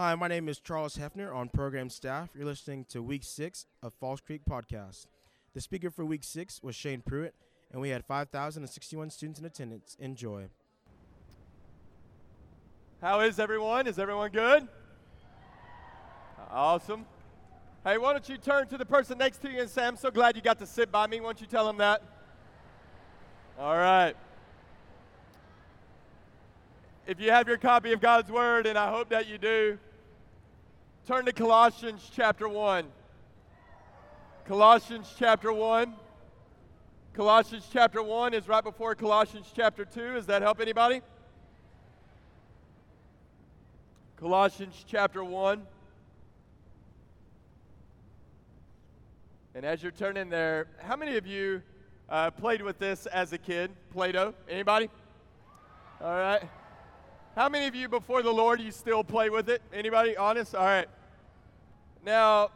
Hi, my name is Charles Hefner on program staff. You're listening to week six of Falls Creek Podcast. The speaker for week six was Shane Pruitt, and we had 5,061 students in attendance. Enjoy. How is everyone? Is everyone good? Awesome. Hey, why don't you turn to the person next to you and say, I'm so glad you got to sit by me. Why don't you tell them that? All right. If you have your copy of God's Word, and I hope that you do, turn to Colossians chapter 1. Colossians chapter 1. Colossians chapter 1 is right before Colossians chapter 2. Does that help anybody? Colossians chapter 1. And as you're turning there, how many of you uh, played with this as a kid? Play Doh? Anybody? All right. How many of you before the Lord you still play with it? Anybody honest? All right. Now,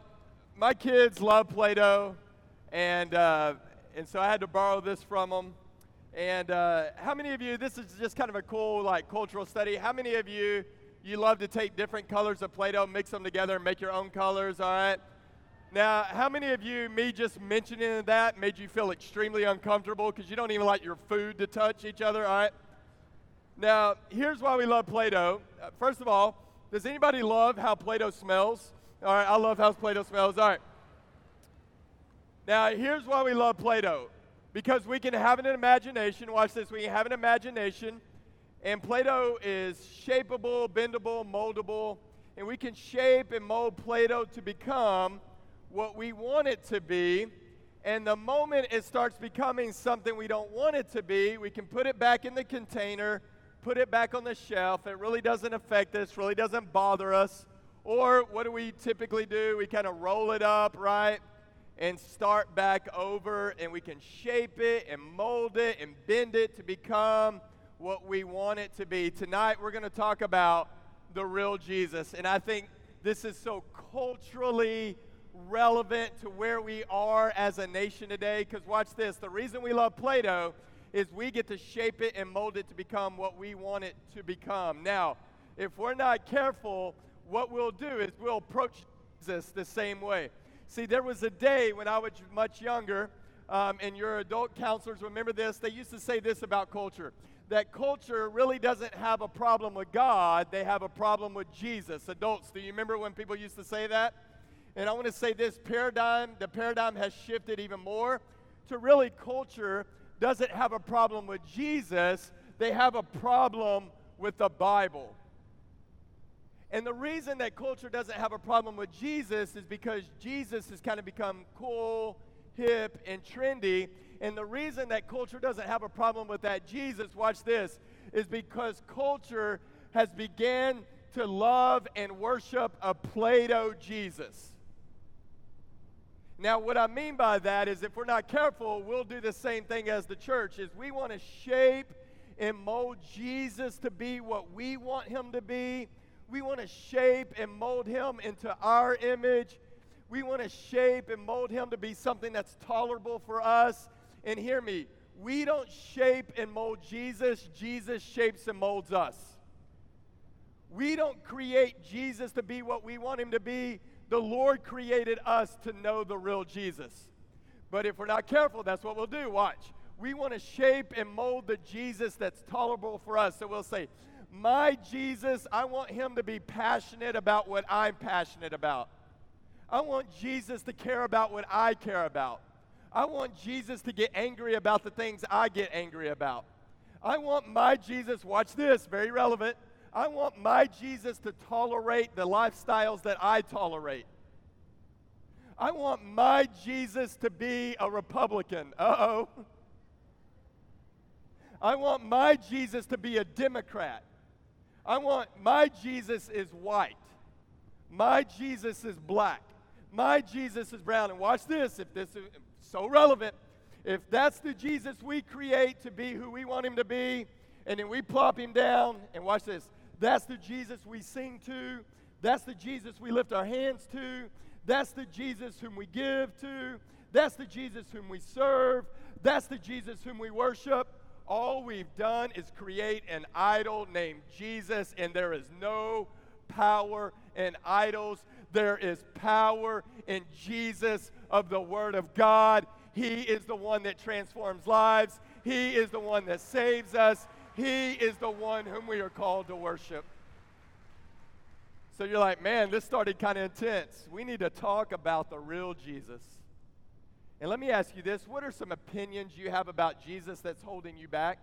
my kids love Play-Doh, and uh, and so I had to borrow this from them. And uh, how many of you? This is just kind of a cool like cultural study. How many of you you love to take different colors of Play-Doh, mix them together, and make your own colors? All right. Now, how many of you, me just mentioning that, made you feel extremely uncomfortable because you don't even like your food to touch each other? All right. Now, here's why we love Play Doh. Uh, first of all, does anybody love how Play Doh smells? All right, I love how Play Doh smells. All right. Now, here's why we love Play Doh because we can have an imagination. Watch this. We can have an imagination, and Play Doh is shapeable, bendable, moldable, and we can shape and mold Play Doh to become what we want it to be. And the moment it starts becoming something we don't want it to be, we can put it back in the container put it back on the shelf. It really doesn't affect us, really doesn't bother us. Or what do we typically do? We kind of roll it up, right? And start back over, and we can shape it and mold it and bend it to become what we want it to be. Tonight, we're going to talk about the real Jesus. And I think this is so culturally relevant to where we are as a nation today. Because watch this the reason we love Play Doh is we get to shape it and mold it to become what we want it to become. Now, if we're not careful, what we'll do is we'll approach Jesus the same way. See, there was a day when I was much younger, um, and your adult counselors remember this. They used to say this about culture that culture really doesn't have a problem with God, they have a problem with Jesus. Adults, do you remember when people used to say that? And I want to say this paradigm, the paradigm has shifted even more to really culture doesn't have a problem with Jesus, they have a problem with the Bible. And the reason that culture doesn't have a problem with Jesus is because Jesus has kind of become cool, hip, and trendy. And the reason that culture doesn't have a problem with that Jesus, watch this, is because culture has began to love and worship a Play-Doh Jesus. Now, what I mean by that is if we're not careful, we'll do the same thing as the church is we want to shape and mold Jesus to be what we want him to be. We want to shape and mold him into our image. We want to shape and mold him to be something that's tolerable for us. And hear me, we don't shape and mold Jesus, Jesus shapes and molds us. We don't create Jesus to be what we want him to be the Lord created us to know the real Jesus. But if we're not careful, that's what we'll do. Watch. We want to shape and mold the Jesus that's tolerable for us. So we'll say, My Jesus, I want him to be passionate about what I'm passionate about. I want Jesus to care about what I care about. I want Jesus to get angry about the things I get angry about. I want my Jesus, watch this, very relevant. I want my Jesus to tolerate the lifestyles that I tolerate. I want my Jesus to be a Republican. Uh oh. I want my Jesus to be a Democrat. I want my Jesus is white. My Jesus is black. My Jesus is brown. And watch this, if this is so relevant, if that's the Jesus we create to be who we want him to be, and then we plop him down, and watch this, that's the Jesus we sing to. That's the Jesus we lift our hands to. That's the Jesus whom we give to. That's the Jesus whom we serve. That's the Jesus whom we worship. All we've done is create an idol named Jesus, and there is no power in idols. There is power in Jesus of the Word of God. He is the one that transforms lives, He is the one that saves us, He is the one whom we are called to worship. So you're like, man, this started kind of intense. We need to talk about the real Jesus. And let me ask you this what are some opinions you have about Jesus that's holding you back?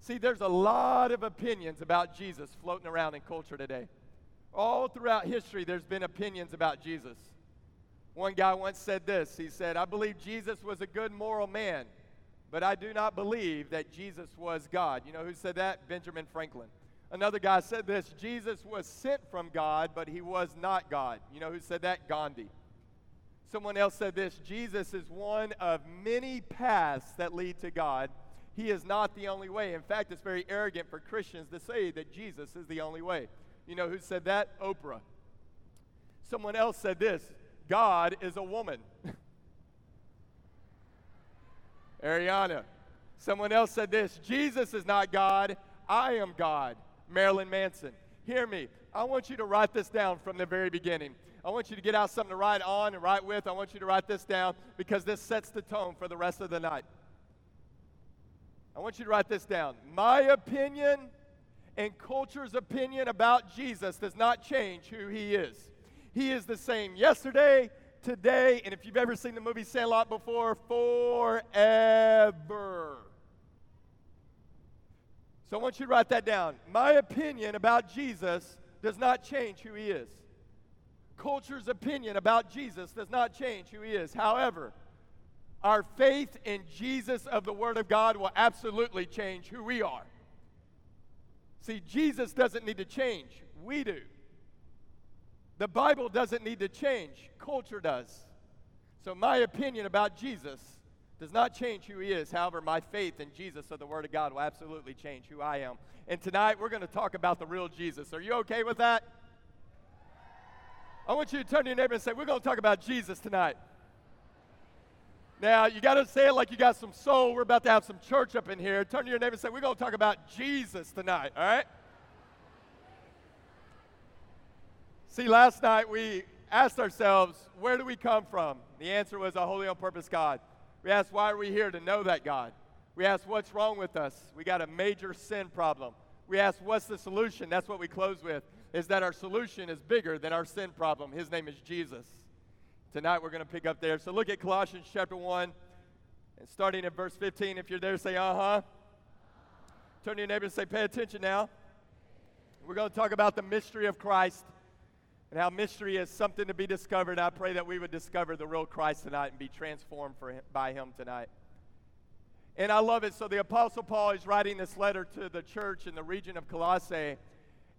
See, there's a lot of opinions about Jesus floating around in culture today. All throughout history, there's been opinions about Jesus. One guy once said this He said, I believe Jesus was a good moral man, but I do not believe that Jesus was God. You know who said that? Benjamin Franklin. Another guy said this Jesus was sent from God, but he was not God. You know who said that? Gandhi. Someone else said this Jesus is one of many paths that lead to God. He is not the only way. In fact, it's very arrogant for Christians to say that Jesus is the only way. You know who said that? Oprah. Someone else said this God is a woman. Ariana. Someone else said this Jesus is not God, I am God. Marilyn Manson. Hear me. I want you to write this down from the very beginning. I want you to get out something to write on and write with. I want you to write this down because this sets the tone for the rest of the night. I want you to write this down. My opinion and culture's opinion about Jesus does not change who he is. He is the same yesterday, today, and if you've ever seen the movie Sandlot before, forever. So I want you to write that down. My opinion about Jesus does not change who he is. Culture's opinion about Jesus does not change who he is. However, our faith in Jesus of the Word of God will absolutely change who we are. See, Jesus doesn't need to change, we do. The Bible doesn't need to change, culture does. So, my opinion about Jesus does not change who he is. However, my faith in Jesus of the Word of God will absolutely change who I am. And tonight we're going to talk about the real Jesus. Are you okay with that? I want you to turn to your neighbor and say, We're going to talk about Jesus tonight. Now, you got to say it like you got some soul. We're about to have some church up in here. Turn to your neighbor and say, We're going to talk about Jesus tonight, all right? See, last night we asked ourselves, Where do we come from? The answer was a holy on purpose God. We asked, why are we here? To know that God. We asked, what's wrong with us? We got a major sin problem. We asked, what's the solution? That's what we close with, is that our solution is bigger than our sin problem. His name is Jesus. Tonight we're going to pick up there. So look at Colossians chapter 1, and starting at verse 15. If you're there, say, uh huh. Turn to your neighbor and say, pay attention now. We're going to talk about the mystery of Christ and how mystery is something to be discovered. I pray that we would discover the real Christ tonight and be transformed for him, by him tonight. And I love it. So the Apostle Paul is writing this letter to the church in the region of Colossae,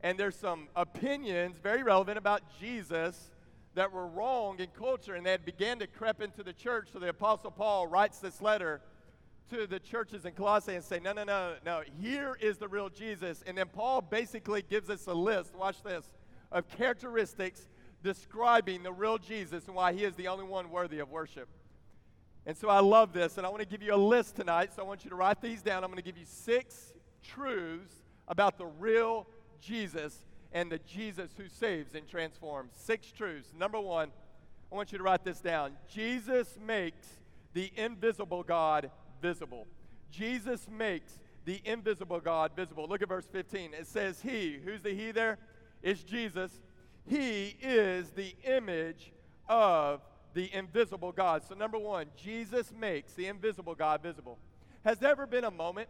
and there's some opinions very relevant about Jesus that were wrong in culture, and they had began to creep into the church. So the Apostle Paul writes this letter to the churches in Colossae and say, no, no, no, no, here is the real Jesus. And then Paul basically gives us a list. Watch this of characteristics describing the real Jesus and why he is the only one worthy of worship. And so I love this, and I want to give you a list tonight. So I want you to write these down. I'm going to give you six truths about the real Jesus and the Jesus who saves and transforms. Six truths. Number one, I want you to write this down. Jesus makes the invisible God visible. Jesus makes the invisible God visible. Look at verse 15. It says, He, who's the He there? is Jesus. He is the image of the invisible God. So, number one, Jesus makes the invisible God visible. Has there ever been a moment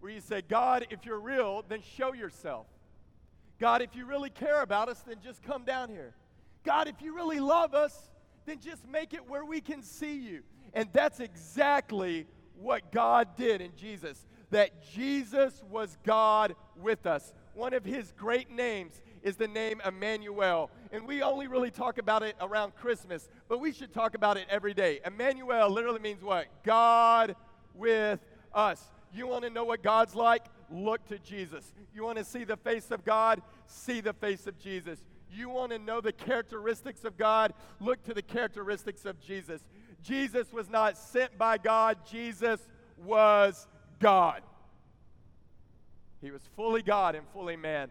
where you say, God, if you're real, then show yourself? God, if you really care about us, then just come down here. God, if you really love us, then just make it where we can see you. And that's exactly what God did in Jesus. That Jesus was God with us. One of his great names is the name Emmanuel. And we only really talk about it around Christmas, but we should talk about it every day. Emmanuel literally means what? God with us. You want to know what God's like? Look to Jesus. You want to see the face of God? See the face of Jesus. You want to know the characteristics of God? Look to the characteristics of Jesus. Jesus was not sent by God, Jesus was God. He was fully God and fully man.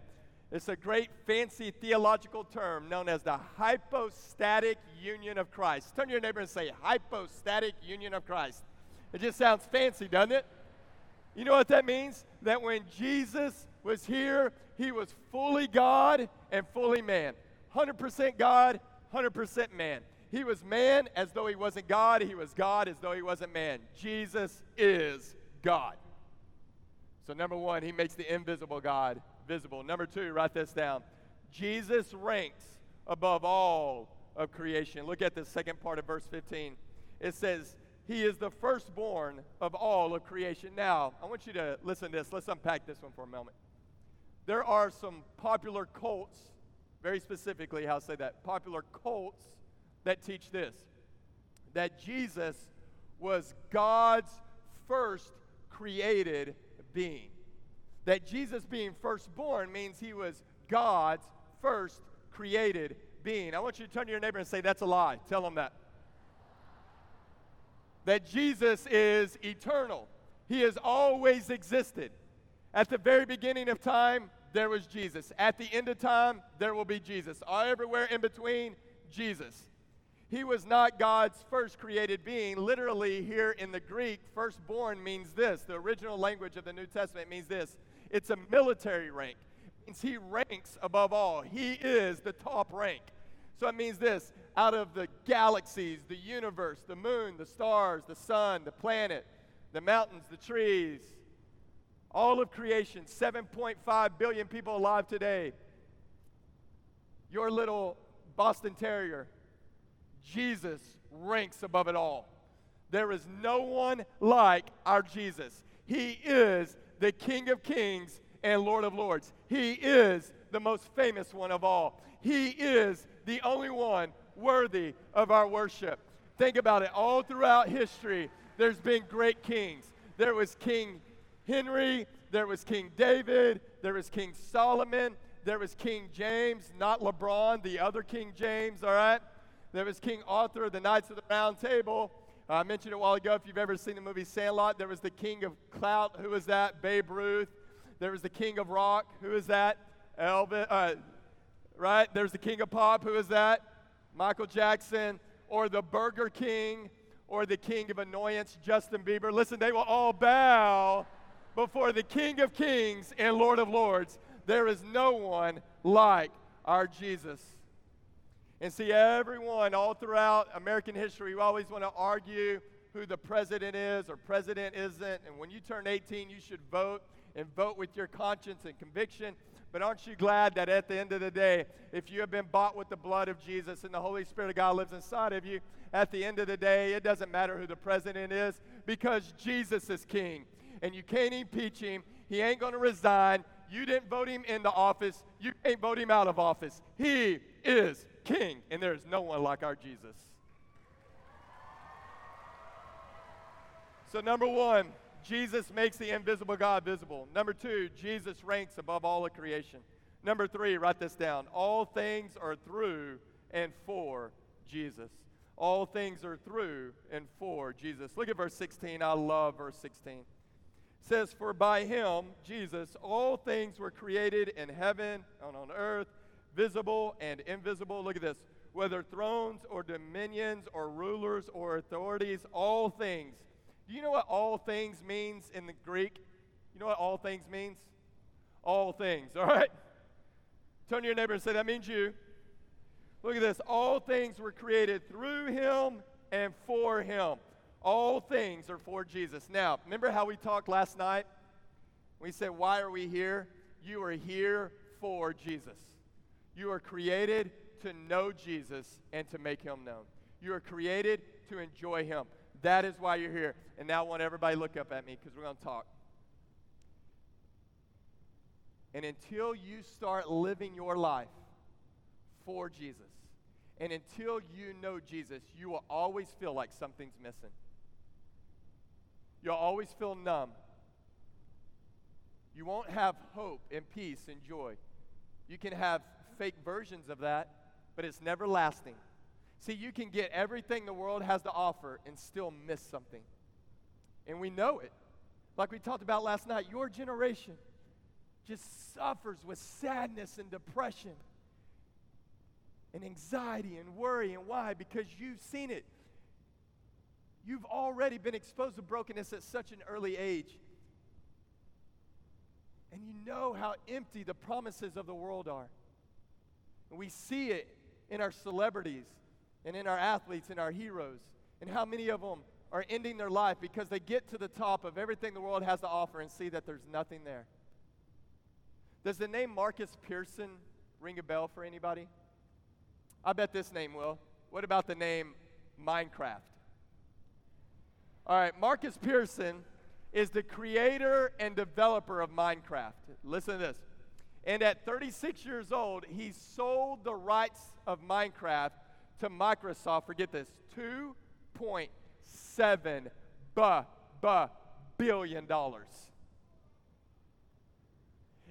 It's a great fancy theological term known as the hypostatic union of Christ. Turn to your neighbor and say, hypostatic union of Christ. It just sounds fancy, doesn't it? You know what that means? That when Jesus was here, he was fully God and fully man. 100% God, 100% man. He was man as though he wasn't God. He was God as though he wasn't man. Jesus is God. So, number one, he makes the invisible God visible. Number two, write this down. Jesus ranks above all of creation. Look at the second part of verse 15. It says, He is the firstborn of all of creation. Now, I want you to listen to this. Let's unpack this one for a moment. There are some popular cults, very specifically, how to say that, popular cults that teach this that Jesus was God's first created being. That Jesus being firstborn means he was God's first created being. I want you to turn to your neighbor and say, That's a lie. Tell them that. That Jesus is eternal, he has always existed. At the very beginning of time, there was Jesus. At the end of time, there will be Jesus. Everywhere in between, Jesus. He was not God's first created being. Literally, here in the Greek, firstborn means this. The original language of the New Testament means this it's a military rank. It means he ranks above all. He is the top rank. So it means this out of the galaxies, the universe, the moon, the stars, the sun, the planet, the mountains, the trees, all of creation, 7.5 billion people alive today. Your little Boston Terrier Jesus ranks above it all. There is no one like our Jesus. He is the King of Kings and Lord of Lords. He is the most famous one of all. He is the only one worthy of our worship. Think about it. All throughout history, there's been great kings. There was King Henry, there was King David, there was King Solomon, there was King James, not LeBron, the other King James, all right? There was King Arthur the Knights of the Round Table. Uh, I mentioned it a while ago. If you've ever seen the movie Sandlot, there was the King of Clout. Who was that? Babe Ruth. There was the King of Rock. Who is that? Elvis. Uh, right? There's the King of Pop. Who is that? Michael Jackson. Or the Burger King. Or the King of Annoyance, Justin Bieber. Listen, they will all bow before the King of Kings and Lord of Lords. There is no one like our Jesus. And see, everyone all throughout American history, we always want to argue who the president is or president isn't. And when you turn 18, you should vote and vote with your conscience and conviction. But aren't you glad that at the end of the day, if you have been bought with the blood of Jesus and the Holy Spirit of God lives inside of you, at the end of the day, it doesn't matter who the president is because Jesus is king. And you can't impeach him. He ain't going to resign. You didn't vote him into office. You can't vote him out of office. He is king, and there is no one like our Jesus. So, number one, Jesus makes the invisible God visible. Number two, Jesus ranks above all of creation. Number three, write this down. All things are through and for Jesus. All things are through and for Jesus. Look at verse 16. I love verse 16. It says, For by him, Jesus, all things were created in heaven and on earth, visible and invisible. Look at this. Whether thrones or dominions or rulers or authorities, all things. Do you know what all things means in the Greek? You know what all things means? All things, all right? Turn to your neighbor and say, That means you. Look at this. All things were created through him and for him. All things are for Jesus. Now, remember how we talked last night? We said, Why are we here? You are here for Jesus. You are created to know Jesus and to make him known. You are created to enjoy him. That is why you're here. And now I want everybody look up at me because we're going to talk. And until you start living your life for Jesus, and until you know Jesus, you will always feel like something's missing. You'll always feel numb. You won't have hope and peace and joy. You can have fake versions of that, but it's never lasting. See, you can get everything the world has to offer and still miss something. And we know it. Like we talked about last night, your generation, just suffers with sadness and depression and anxiety and worry. And why? Because you've seen it. You've already been exposed to brokenness at such an early age. And you know how empty the promises of the world are. And we see it in our celebrities and in our athletes and our heroes, and how many of them are ending their life because they get to the top of everything the world has to offer and see that there's nothing there. Does the name Markus Persson ring a bell for anybody? I bet this name will. What about the name Minecraft? All right, Markus Persson is the creator and developer of Minecraft. Listen to this. And at 36 years old, he sold the rights of Minecraft to Microsoft. Forget this 2.7 bu- bu- billion dollars.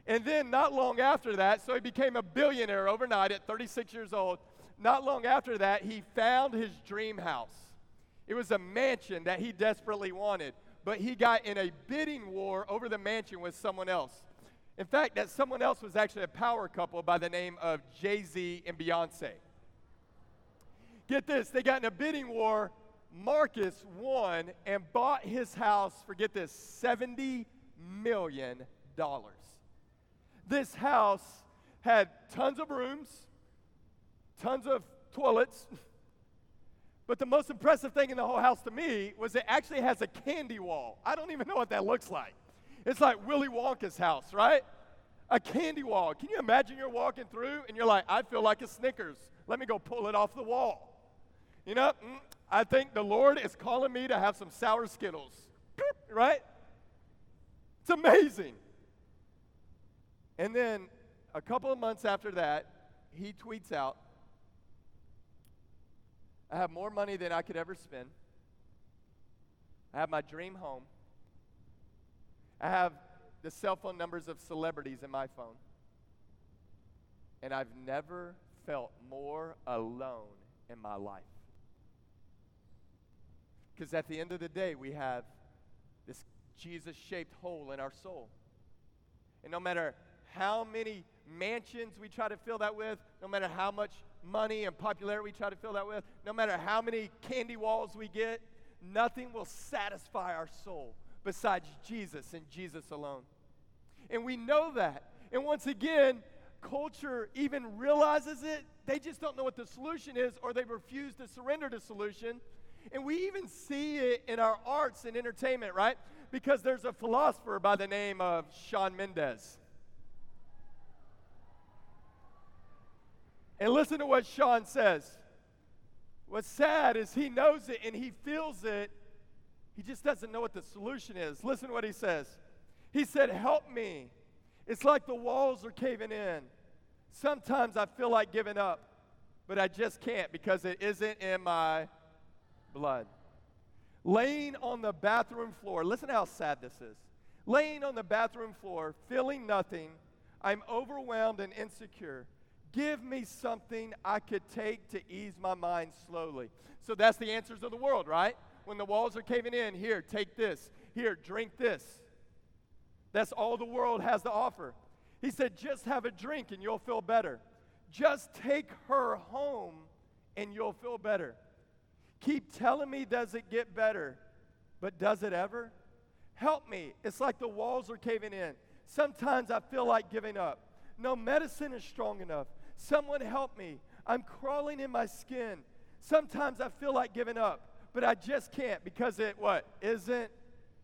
And then, not long after that, so he became a billionaire overnight at 36 years old. Not long after that, he found his dream house. It was a mansion that he desperately wanted, but he got in a bidding war over the mansion with someone else. In fact, that someone else was actually a power couple by the name of Jay Z and Beyonce. Get this, they got in a bidding war. Markus won and bought his house for, get this, $70 million. This house had tons of rooms, tons of toilets. But the most impressive thing in the whole house to me was it actually has a candy wall. I don't even know what that looks like. It's like Willy Wonka's house, right? A candy wall. Can you imagine you're walking through and you're like, I feel like a Snickers. Let me go pull it off the wall. You know, mm, I think the Lord is calling me to have some sour Skittles, right? It's amazing. And then a couple of months after that, he tweets out, I have more money than I could ever spend. I have my dream home. I have the cell phone numbers of celebrities in my phone. And I've never felt more alone in my life. Because at the end of the day, we have this Jesus shaped hole in our soul. And no matter how many mansions we try to fill that with, no matter how much money and popularity we try to fill that with, no matter how many candy walls we get, nothing will satisfy our soul besides Jesus and Jesus alone. And we know that. And once again, culture even realizes it. They just don't know what the solution is, or they refuse to surrender the solution. And we even see it in our arts and entertainment, right? Because there's a philosopher by the name of Shawn Mendes. And listen to what Shawn says. What's sad is he knows it and he feels it. He just doesn't know what the solution is. Listen to what he says. He said, Help me. It's like the walls are caving in. Sometimes I feel like giving up, but I just can't because it isn't in my blood. Laying on the bathroom floor, listen how sad this is. Laying on the bathroom floor, feeling nothing, I'm overwhelmed and insecure. Give me something I could take to ease my mind slowly. So that's the answers of the world, right? When the walls are caving in, here, take this. Here, drink this. That's all the world has to offer. He said, just have a drink and you'll feel better. Just take her home and you'll feel better. Keep telling me, does it get better? But does it ever? Help me. It's like the walls are caving in. Sometimes I feel like giving up. No medicine is strong enough. Someone help me. I'm crawling in my skin. Sometimes I feel like giving up, but I just can't because it what? Isn't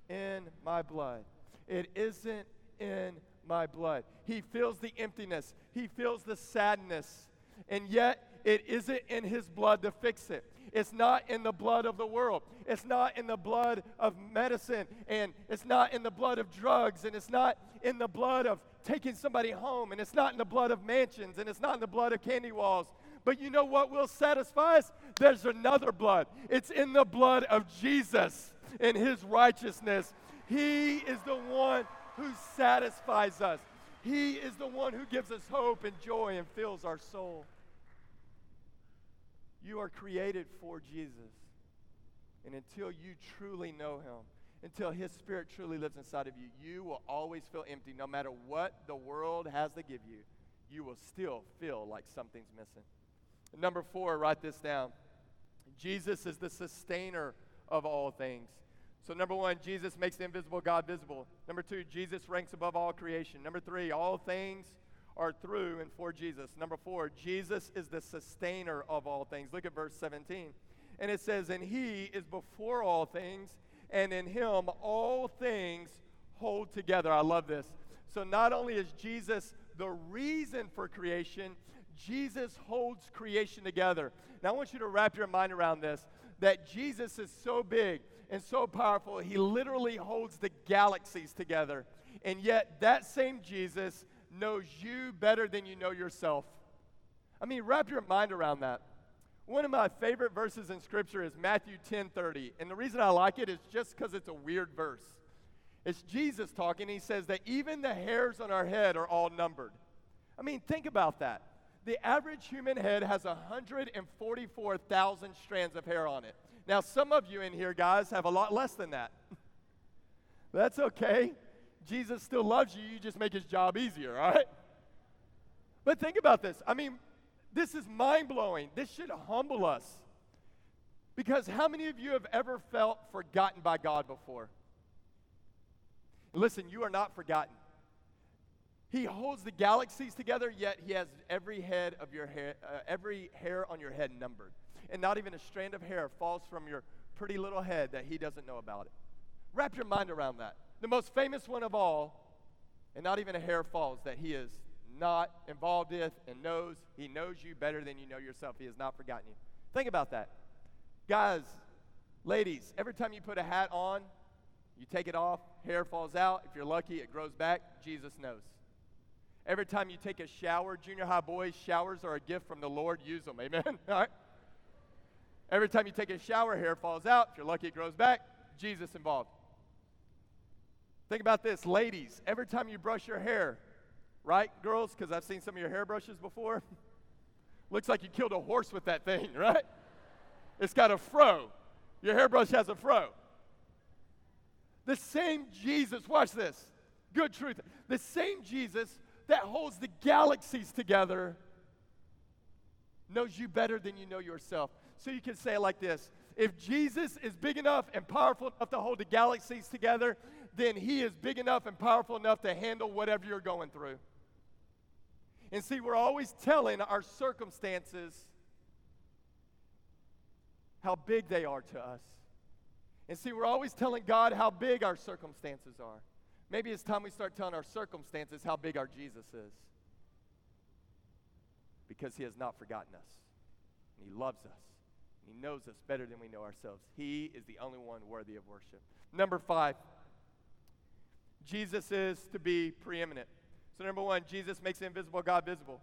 in my blood. It isn't in my blood. He feels the emptiness. He feels the sadness. And yet it isn't in his blood to fix it. It's not in the blood of the world. It's not in the blood of medicine. And it's not in the blood of drugs. And it's not in the blood of taking somebody home. And it's not in the blood of mansions. And it's not in the blood of candy walls. But you know what will satisfy us? There's another blood. It's in the blood of Jesus in his righteousness. He is the one who satisfies us. He is the one who gives us hope and joy and fills our soul. You are created for Jesus. And until you truly know him, until His Spirit truly lives inside of you, you will always feel empty no matter what the world has to give you. You will still feel like something's missing. Number four, write this down. Jesus is the sustainer of all things. So, number one, Jesus makes the invisible God visible. Number two, Jesus ranks above all creation. Number three, all things are through and for Jesus. Number four, Jesus is the sustainer of all things. Look at verse 17. And it says, And he is before all things, and in him all things hold together. I love this. So, not only is Jesus the reason for creation, Jesus holds creation together. Now, I want you to wrap your mind around this that Jesus is so big and so powerful, he literally holds the galaxies together. And yet, that same Jesus knows you better than you know yourself. I mean, wrap your mind around that. One of my favorite verses in Scripture is Matthew 10 30. And the reason I like it is just because it's a weird verse. It's Jesus talking. He says that even the hairs on our head are all numbered. I mean, think about that. The average human head has 144,000 strands of hair on it. Now, some of you in here, guys, have a lot less than that. That's okay. Jesus still loves you. You just make his job easier, all right? But think about this. I mean, this is mind blowing. This should humble us. Because how many of you have ever felt forgotten by God before? Listen, you are not forgotten. He holds the galaxies together, yet he has every head of your hair, uh, every hair on your head numbered and not even a strand of hair falls from your pretty little head that he doesn't know about it. Wrap your mind around that. The most famous one of all, and not even a hair falls that he is not involved with and knows. He knows you better than you know yourself. He has not forgotten you. Think about that. Guys, ladies, every time you put a hat on, you take it off, hair falls out. If you're lucky, it grows back. Jesus knows. Every time you take a shower, junior high boys, showers are a gift from the Lord. Use them. Amen. All right. Every time you take a shower, hair falls out. If you're lucky, it grows back. Jesus involved. Think about this, ladies. Every time you brush your hair, right, girls? Because I've seen some of your hairbrushes before. Looks like you killed a horse with that thing, right? It's got a fro. Your hairbrush has a fro. The same Jesus, watch this. Good truth. The same Jesus that holds the galaxies together knows you better than you know yourself. So you can say it like this If Jesus is big enough and powerful enough to hold the galaxies together, then he is big enough and powerful enough to handle whatever you're going through. And see, we're always telling our circumstances how big they are to us. And see, we're always telling God how big our circumstances are. Maybe it's time we start telling our circumstances how big our Jesus is. Because he has not forgotten us, and he loves us. He knows us better than we know ourselves. He is the only one worthy of worship. Number five, Jesus is to be preeminent. So, number one, Jesus makes invisible God visible.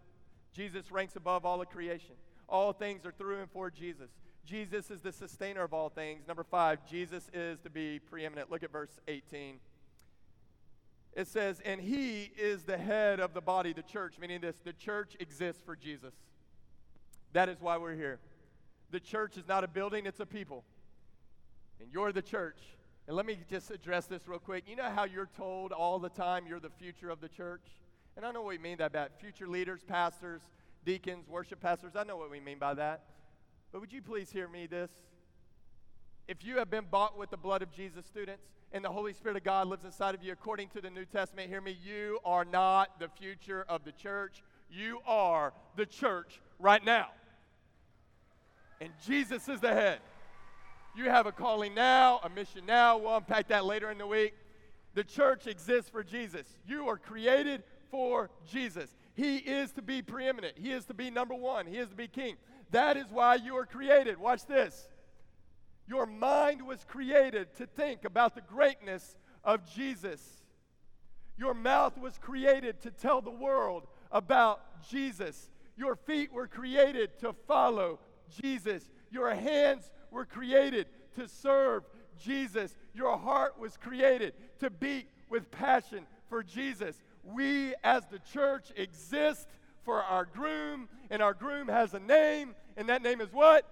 Jesus ranks above all of creation. All things are through and for Jesus. Jesus is the sustainer of all things. Number five, Jesus is to be preeminent. Look at verse 18. It says, And he is the head of the body, the church, meaning this the church exists for Jesus. That is why we're here the church is not a building, it's a people. And you're the church. And let me just address this real quick. You know how you're told all the time you're the future of the church? And I know what we mean by that. Future leaders, pastors, deacons, worship pastors. I know what we mean by that. But would you please hear me this? If you have been bought with the blood of Jesus, students, and the Holy Spirit of God lives inside of you according to the New Testament, hear me, you are not the future of the church. You are the church right now and Jesus is the head. You have a calling now, a mission now. We'll unpack that later in the week. The church exists for Jesus. You are created for Jesus. He is to be preeminent, He is to be number one, He is to be king. That is why you are created. Watch this. Your mind was created to think about the greatness of Jesus. Your mouth was created to tell the world about Jesus. Your feet were created to follow Jesus. Your hands were created to serve Jesus. Your heart was created to beat with passion for Jesus. We as the church exist for our groom, and our groom has a name, and that name is what?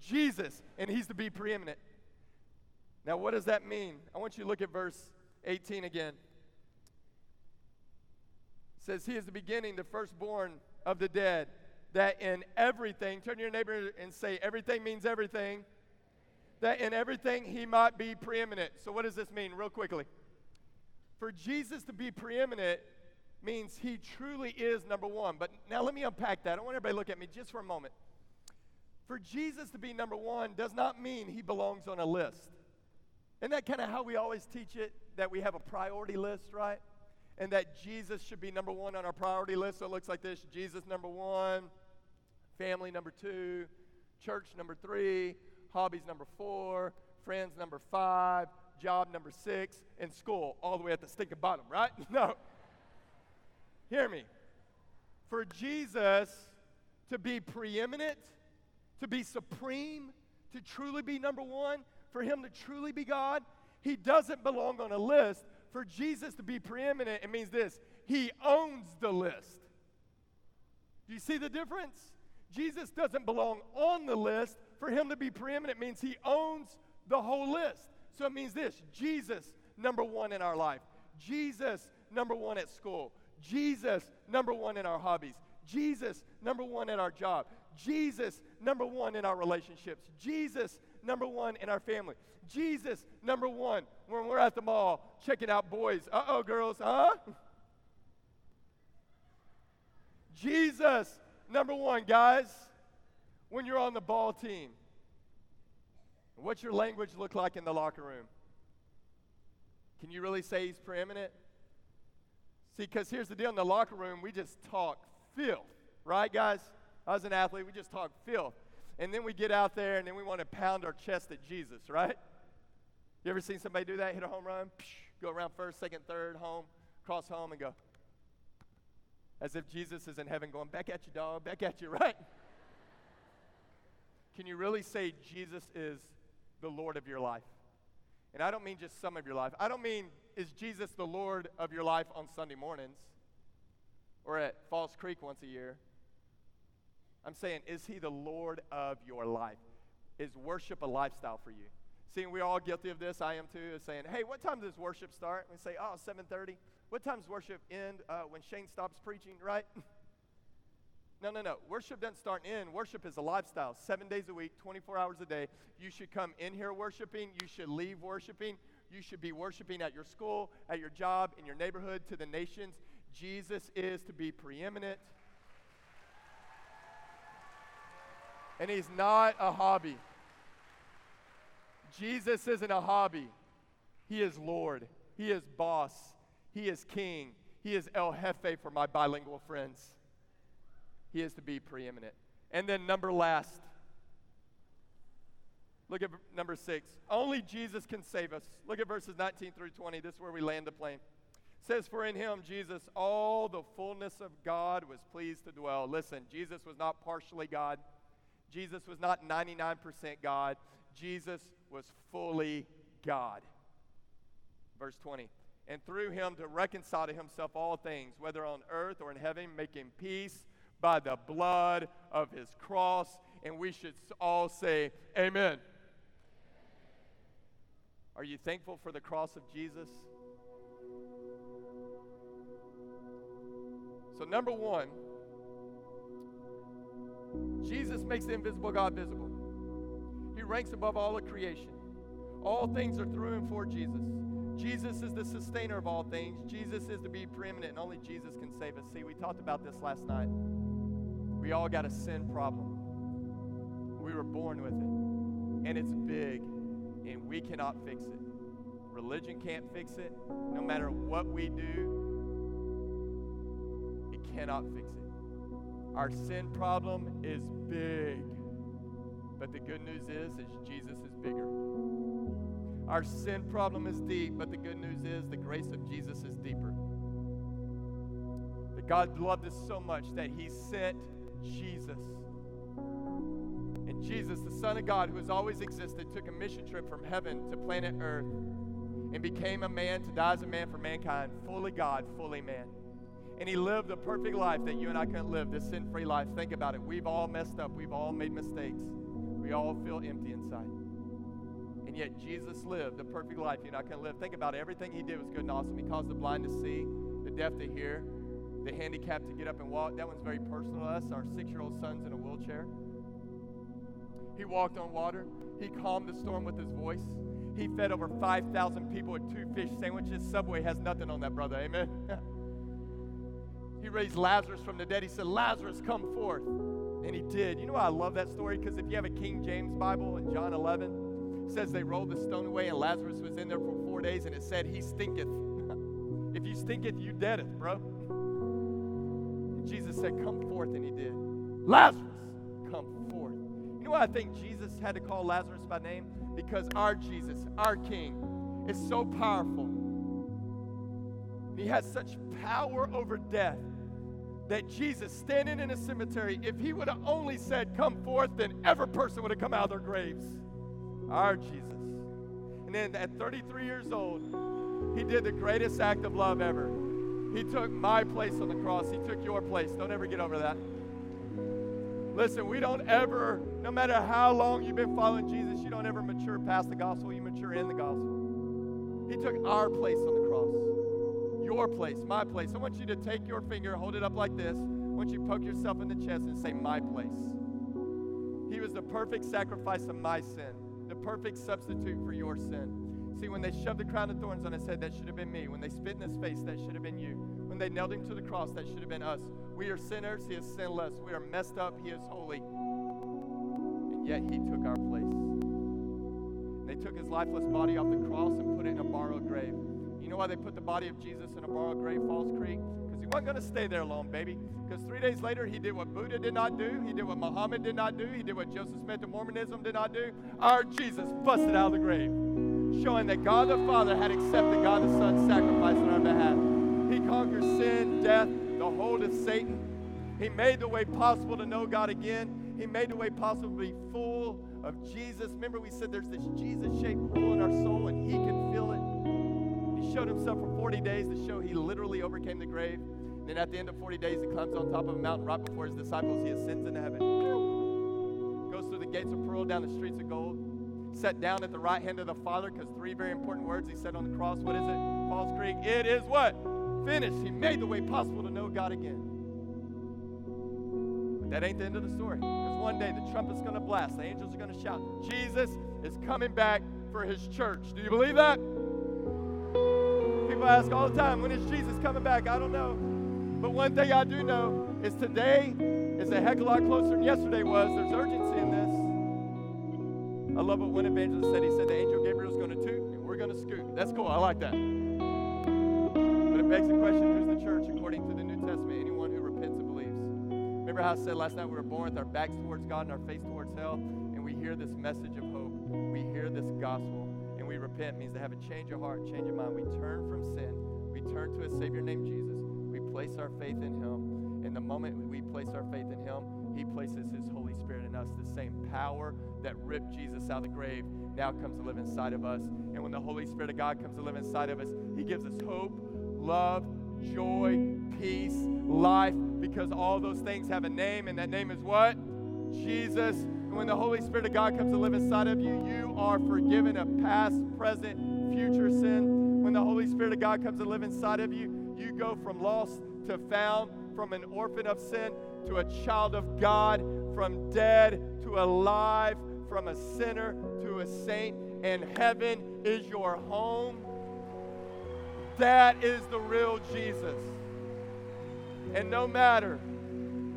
Jesus, and he's to be preeminent. Now, what does that mean? I want you to look at verse 18 again. It says, He is the beginning, the firstborn of the dead, that in everything, turn to your neighbor and say, everything means everything, that in everything he might be preeminent. So, what does this mean, real quickly? For Jesus to be preeminent means he truly is number one. But now let me unpack that. I want everybody to look at me just for a moment. For Jesus to be number one does not mean he belongs on a list. Isn't that kind of how we always teach it? That we have a priority list, right? And that Jesus should be number one on our priority list. So it looks like this Jesus number one, family number two, church number three, hobbies number four, friends number five, job number six, and school all the way at the stinking bottom, right? No. Hear me. For Jesus to be preeminent, to be supreme, to truly be number one, for him to truly be God, he doesn't belong on a list. For Jesus to be preeminent, it means this He owns the list. Do you see the difference? Jesus doesn't belong on the list. For him to be preeminent means he owns the whole list. So it means this Jesus, number one in our life. Jesus, number one at school. Jesus, number one in our hobbies. Jesus, number one in our job. Jesus, number one in our relationships. Jesus, number one in our family. Jesus, number one when we're at the mall checking out boys. Uh oh, girls, huh? Jesus, number one, guys, when you're on the ball team. What's your language look like in the locker room? Can you really say he's preeminent? See, because here's the deal in the locker room, we just talk filth, right, guys? As an athlete, we just talk filth. And then we get out there and then we want to pound our chest at Jesus, right? You ever seen somebody do that? Hit a home run, psh, go around first, second, third, home, cross home, and go. As if Jesus is in heaven going, back at you, dog, back at you, right? Can you really say Jesus is the Lord of your life? And I don't mean just some of your life. I don't mean, is Jesus the Lord of your life on Sunday mornings or at Falls Creek once a year? I'm saying, is he the Lord of your life? Is worship a lifestyle for you? Seeing we're all guilty of this, I am too, is saying, hey, what time does worship start? We say, oh, 7.30. What time does worship end uh, when Shane stops preaching, right? no, no, no. Worship doesn't start and end. Worship is a lifestyle, seven days a week, 24 hours a day. You should come in here worshiping. You should leave worshiping. You should be worshiping at your school, at your job, in your neighborhood, to the nations. Jesus is to be preeminent. And he's not a hobby. Jesus isn't a hobby. He is Lord. He is boss. He is king. He is El Jefe for my bilingual friends. He is to be preeminent. And then, number last, look at number six. Only Jesus can save us. Look at verses 19 through 20. This is where we land the plane. It says, For in him, Jesus, all the fullness of God was pleased to dwell. Listen, Jesus was not partially God. Jesus was not 99% God. Jesus was fully God. Verse 20. And through him to reconcile to himself all things, whether on earth or in heaven, making peace by the blood of his cross. And we should all say, Amen. Are you thankful for the cross of Jesus? So, number one, Jesus makes the invisible God visible. He ranks above all of creation. All things are through and for Jesus. Jesus is the sustainer of all things. Jesus is to be preeminent, and only Jesus can save us. See, we talked about this last night. We all got a sin problem. We were born with it, and it's big, and we cannot fix it. Religion can't fix it. No matter what we do, it cannot fix it. Our sin problem is big. But the good news is, is Jesus is bigger. Our sin problem is deep, but the good news is the grace of Jesus is deeper. That God loved us so much that he sent Jesus. And Jesus, the Son of God, who has always existed, took a mission trip from heaven to planet Earth and became a man to die as a man for mankind, fully God, fully man. And he lived the perfect life that you and I couldn't live, this sin free life. Think about it. We've all messed up, we've all made mistakes, we all feel empty inside. And And yet Jesus lived the perfect life you're I can live. Think about it. Everything he did was good and awesome. He caused the blind to see, the deaf to hear, the handicapped to get up and walk. That one's very personal to us. Our six year old son's in a wheelchair. He walked on water. He calmed the storm with his voice. He fed over 5,000 people with two fish sandwiches. Subway has nothing on that, brother. Amen. he raised Lazarus from the dead. He said, Lazarus, come forth. And he did. You know why I love that story? Because if you have a King James Bible in John 11, it says they rolled the stone away and Lazarus was in there for four days and it said, He stinketh. if you stinketh, you deadeth, bro. And Jesus said, Come forth, and he did. Lazarus, come forth. You know why I think Jesus had to call Lazarus by name? Because our Jesus, our King, is so powerful. He has such power over death that Jesus, standing in a cemetery, if he would have only said, Come forth, then every person would have come out of their graves. Our Jesus. And then at 33 years old, he did the greatest act of love ever. He took my place on the cross, he took your place. Don't ever get over that. Listen, we don't ever, no matter how long you've been following Jesus, you don't ever mature past the gospel, you mature in the gospel. He took our place on the cross your place, my place. I want you to take your finger, hold it up like this. I want you to poke yourself in the chest and say, My place. He was the perfect sacrifice of my sin, perfect substitute for your sin. See, when they shoved the crown of thorns on his head, that should have been me. When they spit in his face, that should have been you. When they nailed him to the cross, that should have been us. We are sinners, he is sinless. We are messed up, he is holy. And yet he took our place. They took his lifeless body off the cross and put it in a borrowed grave. You know why they put the body of Jesus in a borrowed grave, Falls Creek? Wasn't going to stay there long, baby. Because three days later, he did what Buddha did not do. He did what Muhammad did not do. He did what Joseph Smith of Mormonism did not do. Our Jesus busted out of the grave, showing that God the Father had accepted God the Son's sacrifice on our behalf. He conquered sin, death, the hold of Satan. He made the way possible to know God again. He made the way possible to be full of Jesus. Remember, we said there's this Jesus shaped hole in our soul, and He can fill it He showed himself for 40 days to show he literally overcame the grave. And then at the end of 40 days, he climbs on top of a mountain right before his disciples. He ascends into heaven. Goes through the gates of pearl, down the streets of gold. Sat down at the right hand of the Father, because three very important words he said on the cross. What is it? Falls Creek. It is what? Finished. He made the way possible to know God again. But that ain't the end of the story. Because one day the trumpet's going to blast, the angels are going to shout. Jesus is coming back for his church. Do you believe that? People ask all the time, when is Jesus coming back? I don't know. But one thing I do know is today is a heck of a lot closer than yesterday was. There's urgency in this. I love what one evangelist said. He said the angel Gabriel's going to toot and we're going to scoot. That's cool. I like that. But it begs the question who's the church according to the New Testament? Anyone who repents and believes. Remember how I said last night we were born with our backs towards God and our face towards hell? And we hear this message of hope. We hear this gospel and we repent means to have a change of heart, change of mind. We turn from sin. We turn to a Savior named Jesus. Place our faith in Him. And the moment we place our faith in Him, He places His Holy Spirit in us. The same power that ripped Jesus out of the grave now comes to live inside of us. And when the Holy Spirit of God comes to live inside of us, He gives us hope, love, joy, peace, life, because all those things have a name, and that name is what? Jesus and when the Holy Spirit of God comes to live inside of you, you are forgiven of past, present, future sin. When the Holy Spirit of God comes to live inside of you, you go from lost to found, from an orphan of sin to a child of God, from dead to alive, from a sinner to a saint, and heaven is your home. That is the real Jesus. And no matter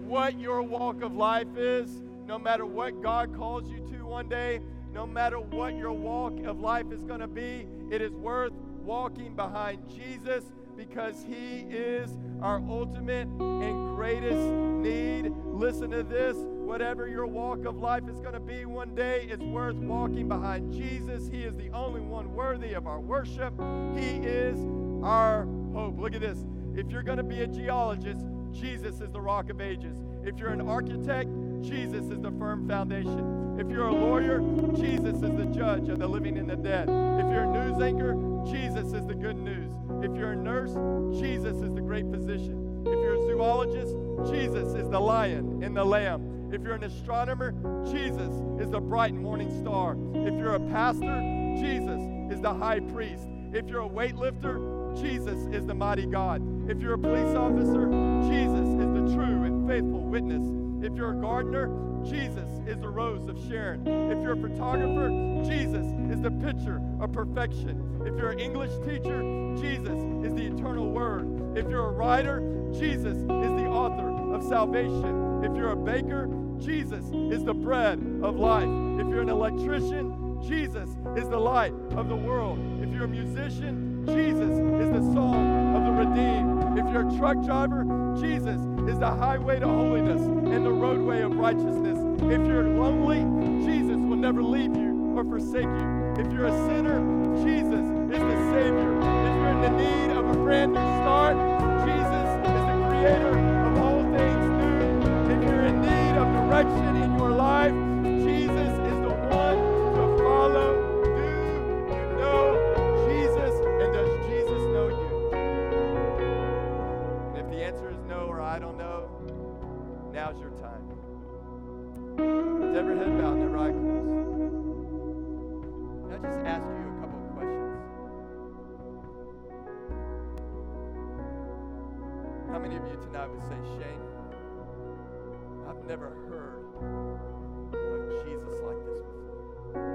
what your walk of life is, no matter what God calls you to one day, no matter what your walk of life is going to be, it is worth walking behind Jesus because He is our ultimate and greatest need. Listen to this whatever your walk of life is going to be one day, it's worth walking behind Jesus. He is the only one worthy of our worship. He is our hope. Look at this. If you're going to be a geologist, Jesus is the rock of ages. If you're an architect, Jesus is the firm foundation. If you're a lawyer, Jesus is the judge of the living and the dead. If you're a news anchor, Jesus is the good news. If you're a nurse, Jesus is the great physician. If you're a zoologist, Jesus is the lion and the lamb. If you're an astronomer, Jesus is the bright morning star. If you're a pastor, Jesus is the high priest. If you're a weightlifter, Jesus is the mighty God. If you're a police officer, Jesus is the true and faithful witness. If you're a gardener, Jesus is the rose of Sharon. If you're a photographer, Jesus is the picture of perfection. If you're an English teacher, Jesus is the eternal word. If you're a writer, Jesus is the author of salvation. If you're a baker, Jesus is the bread of life. If you're an electrician, Jesus is the light of the world. If you're a musician, Jesus is the song of the redeemed. If you're a truck driver, Jesus is the highway to holiness and the roadway of righteousness. If you're lonely, Jesus will never leave you or forsake you. If you're a sinner, Jesus is the Savior. If you're in the need of a brand new start, Jesus is the creator of all things new. If you're in need of direction in your life, tonight would say, Shane, I've never heard of Jesus like this before.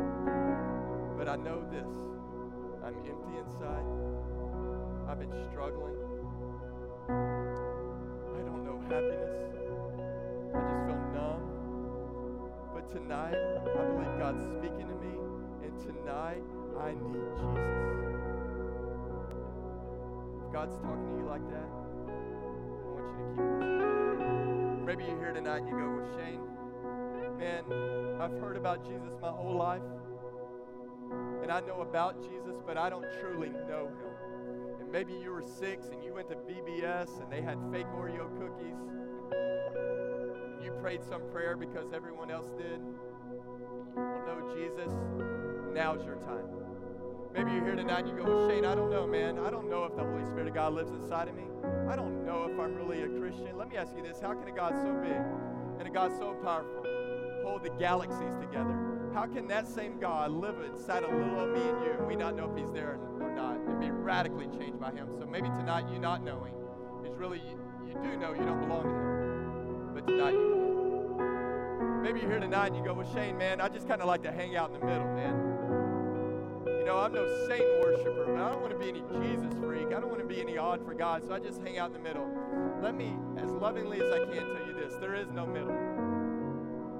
But I know this. I'm empty inside. I've been struggling. I don't know happiness. I just feel numb. But tonight, I believe God's speaking to me. And tonight, I need Jesus. If God's talking to you like that, I you to keep. Maybe you're here tonight and you go, Well, Shane, man, I've heard about Jesus my whole life. And I know about Jesus, but I don't truly know him. And maybe you were six and you went to VBS and they had fake Oreo cookies. And you prayed some prayer because everyone else did. Don't know Jesus. Now's your time. Maybe you're here tonight and you go, Well, Shane, I don't know, man. I don't know if the Holy Spirit of God lives inside of me. I don't know if I'm really a Christian. Let me ask you this How can a God so big and a God so powerful hold the galaxies together? How can that same God live inside of little old me and you and we not know if He's there or not and be radically changed by Him? So maybe tonight you not knowing is really, you, you do know you don't belong to Him, but tonight you can. Maybe you're here tonight and you go, Well, Shane, man, I just kind of like to hang out in the middle, man. You know, I'm no Satan worshiper, but I don't want to be any Jesus freak. I don't want to be any odd for God, so I just hang out in the middle. Let me, as lovingly as I can, tell you this there is no middle.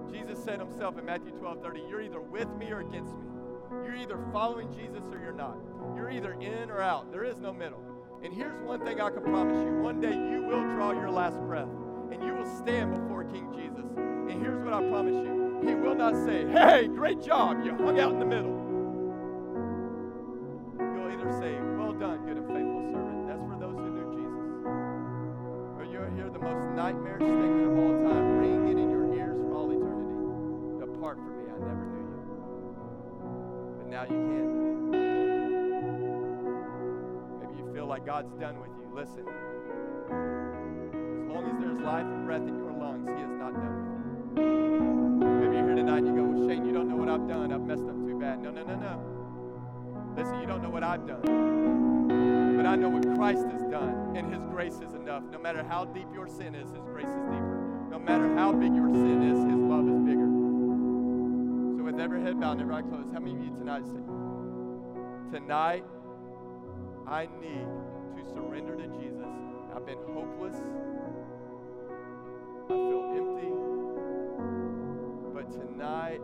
Jesus said himself in Matthew 12 30, You're either with me or against me. You're either following Jesus or you're not. You're either in or out. There is no middle. And here's one thing I can promise you one day you will draw your last breath and you will stand before King Jesus. And here's what I promise you He will not say, Hey, great job. You hung out in the middle. Either say, Well done, good and faithful servant. That's for those who knew Jesus. Or you'll hear the most nightmare statement of all time ringing in your ears for all eternity Depart from me, I never knew you. But now you can. Maybe you feel like God's done with you. Listen. As long as there's life and breath in your lungs, He is not done with you. Maybe you're here tonight and you go, Well, Shane, you don't know what I've done. I've messed up too bad. No, no, no, no. Listen, you don't know what I've done. But I know what Christ has done, and His grace is enough. No matter how deep your sin is, His grace is deeper. No matter how big your sin is, His love is bigger. So, with every head bowed and every eye closed, how many of you tonight say, Tonight, I need to surrender to Jesus. I've been hopeless. I feel empty. But tonight,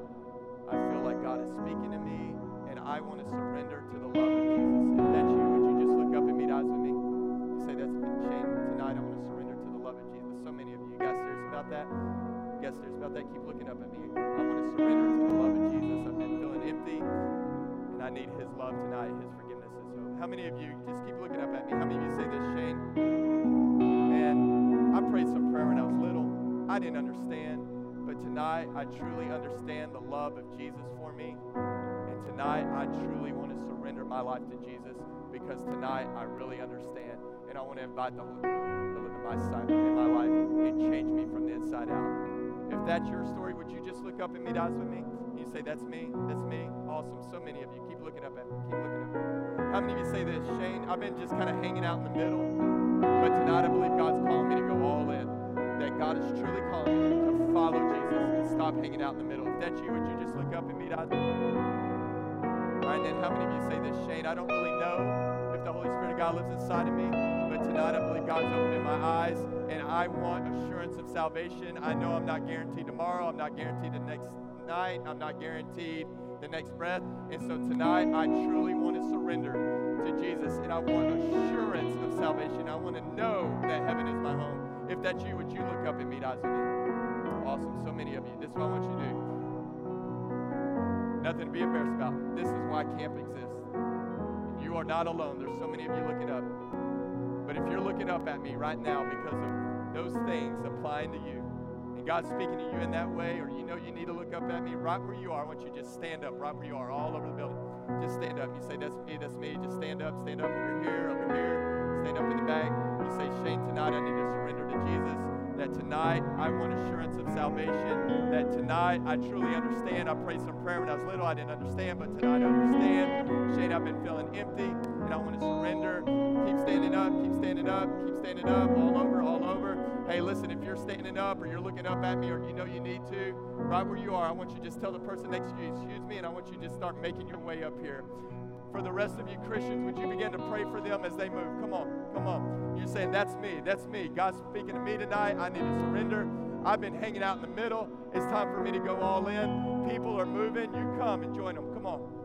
I feel like God is speaking to me, and I want to surrender to the love of Jesus. If that's you, would you just look up and meet eyes with me? You say, That's Shane. Tonight, I want to surrender to the love of Jesus. So many of you. You guys serious about that? You guys serious about that? Keep looking up at me. I want to surrender to the love of Jesus. I've been feeling empty, and I need His love tonight, His forgiveness. And so, how many of you just keep looking up at me? How many of you say this, Shane? Man, I prayed some prayer when I was little. I didn't understand. But tonight, I truly understand the love of Jesus for me. Tonight, I truly want to surrender my life to Jesus because tonight, I really understand. And I want to invite the Holy Spirit to live in my, side, in my life and change me from the inside out. If that's your story, would you just look up and meet eyes with me? You say, That's me? That's me? Awesome. So many of you. Keep looking up at me. Keep looking up me. How many of you say this? Shane, I've been just kind of hanging out in the middle, but tonight I believe God's calling me to go all in. That God is truly calling me to follow Jesus and stop hanging out in the middle. If that's you, would you just look up and meet eyes? All right, how many of you say this? Shane, I don't really know if the Holy Spirit of God lives inside of me, but tonight I believe God's opening my eyes and I want assurance of salvation. I know I'm not guaranteed tomorrow, I'm not guaranteed the next night, I'm not guaranteed the next breath. And so tonight I truly want to surrender to Jesus and I want assurance of salvation. I want to know that heaven is my home. If that's you, would you look up and meet eyes with me? Awesome. So many of you. This is what I want you to do. Nothing to be embarrassed about. This is why camp exists. And you are not alone. There's so many of you looking up. But if you're looking up at me right now because of those things applying to you, and God's speaking to you in that way, or you know you need to look up at me right where you are, I want you to just stand up right where you are, all over the building. Just stand up. You say, That's me, that's me. Just stand up, stand up over here, over here, stand up in the back. You say, Shane, tonight I need to surrender to Jesus that tonight I want assurance of salvation, that tonight I truly understand. I prayed some prayer when I was little, I didn't understand, but tonight I understand. Shane, I've been feeling empty, and I want to surrender. Keep standing up, keep standing up, keep standing up, all over, all over. Hey, listen, if you're standing up or you're looking up at me or you know you need to, right where you are, I want you to just tell the person next to you, excuse me, and I want you to just start making your way up here for the rest of you Christians, would you begin to pray for them as they move? Come on, come on. You're saying, That's me, that's me. God's speaking to me tonight. I need to surrender. I've been hanging out in the middle. It's time for me to go all in. People are moving. You come and join them. Come on.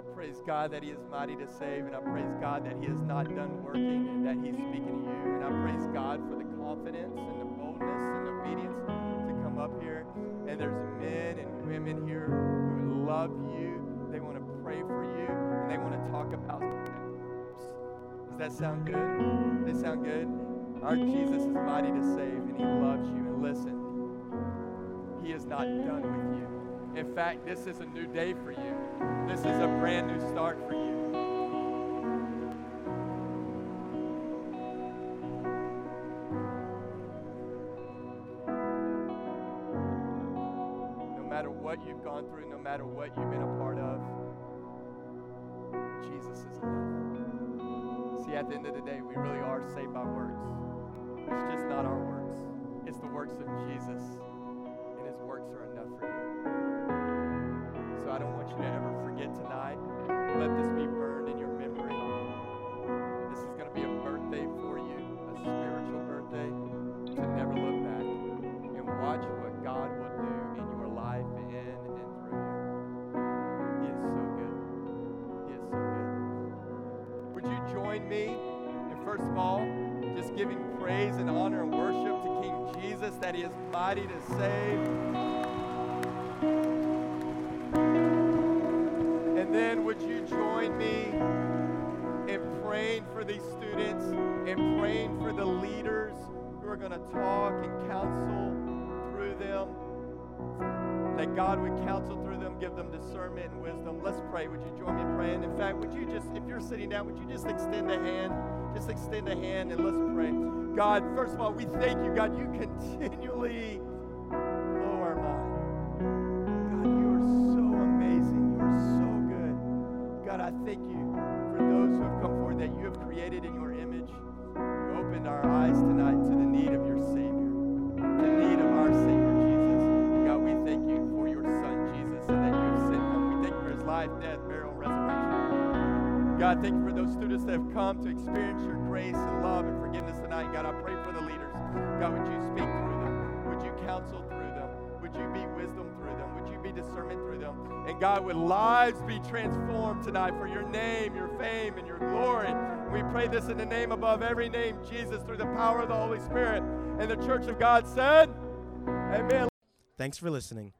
I praise God that He is mighty to save, and I praise God that He is not done working and that He's speaking to you. And I praise God for the confidence and the boldness and obedience to come up here. And there's men and women here who love you. They want to pray for you, and they want to talk about. Does that sound good? Does that sound good? Our Jesus is mighty to save, and He loves you. And listen, He is not done with you. In fact, this is a new day for you. This is a brand new start for you. No matter what you've gone through, no matter what you've been a part of, Jesus is enough. See, at the end of the day, we really are saved by works. It's just not our works, it's the works of Jesus, and His works are enough for you. I don't want you to ever forget tonight. Let this be burned in your memory. This is going to be a birthday for you, a spiritual birthday to never look back and watch what God will do in your life and in and through you. He is so good. He is so good. Would you join me in first of all just giving praise and honor and worship to King Jesus that He is mighty to save? Me in praying for these students and praying for the leaders who are going to talk and counsel through them? That God would counsel through them, give them discernment and wisdom. Let's pray. Would you join me in praying? In fact, would you just, if you're sitting down, would you just extend a hand? Just extend a hand and let's pray. God, first of all, we thank you, God. You continually God, would lives be transformed tonight for your name, your fame, and your glory. We pray this in the name above every name, Jesus, through the power of the Holy Spirit. And the church of God said, Amen. Thanks for listening.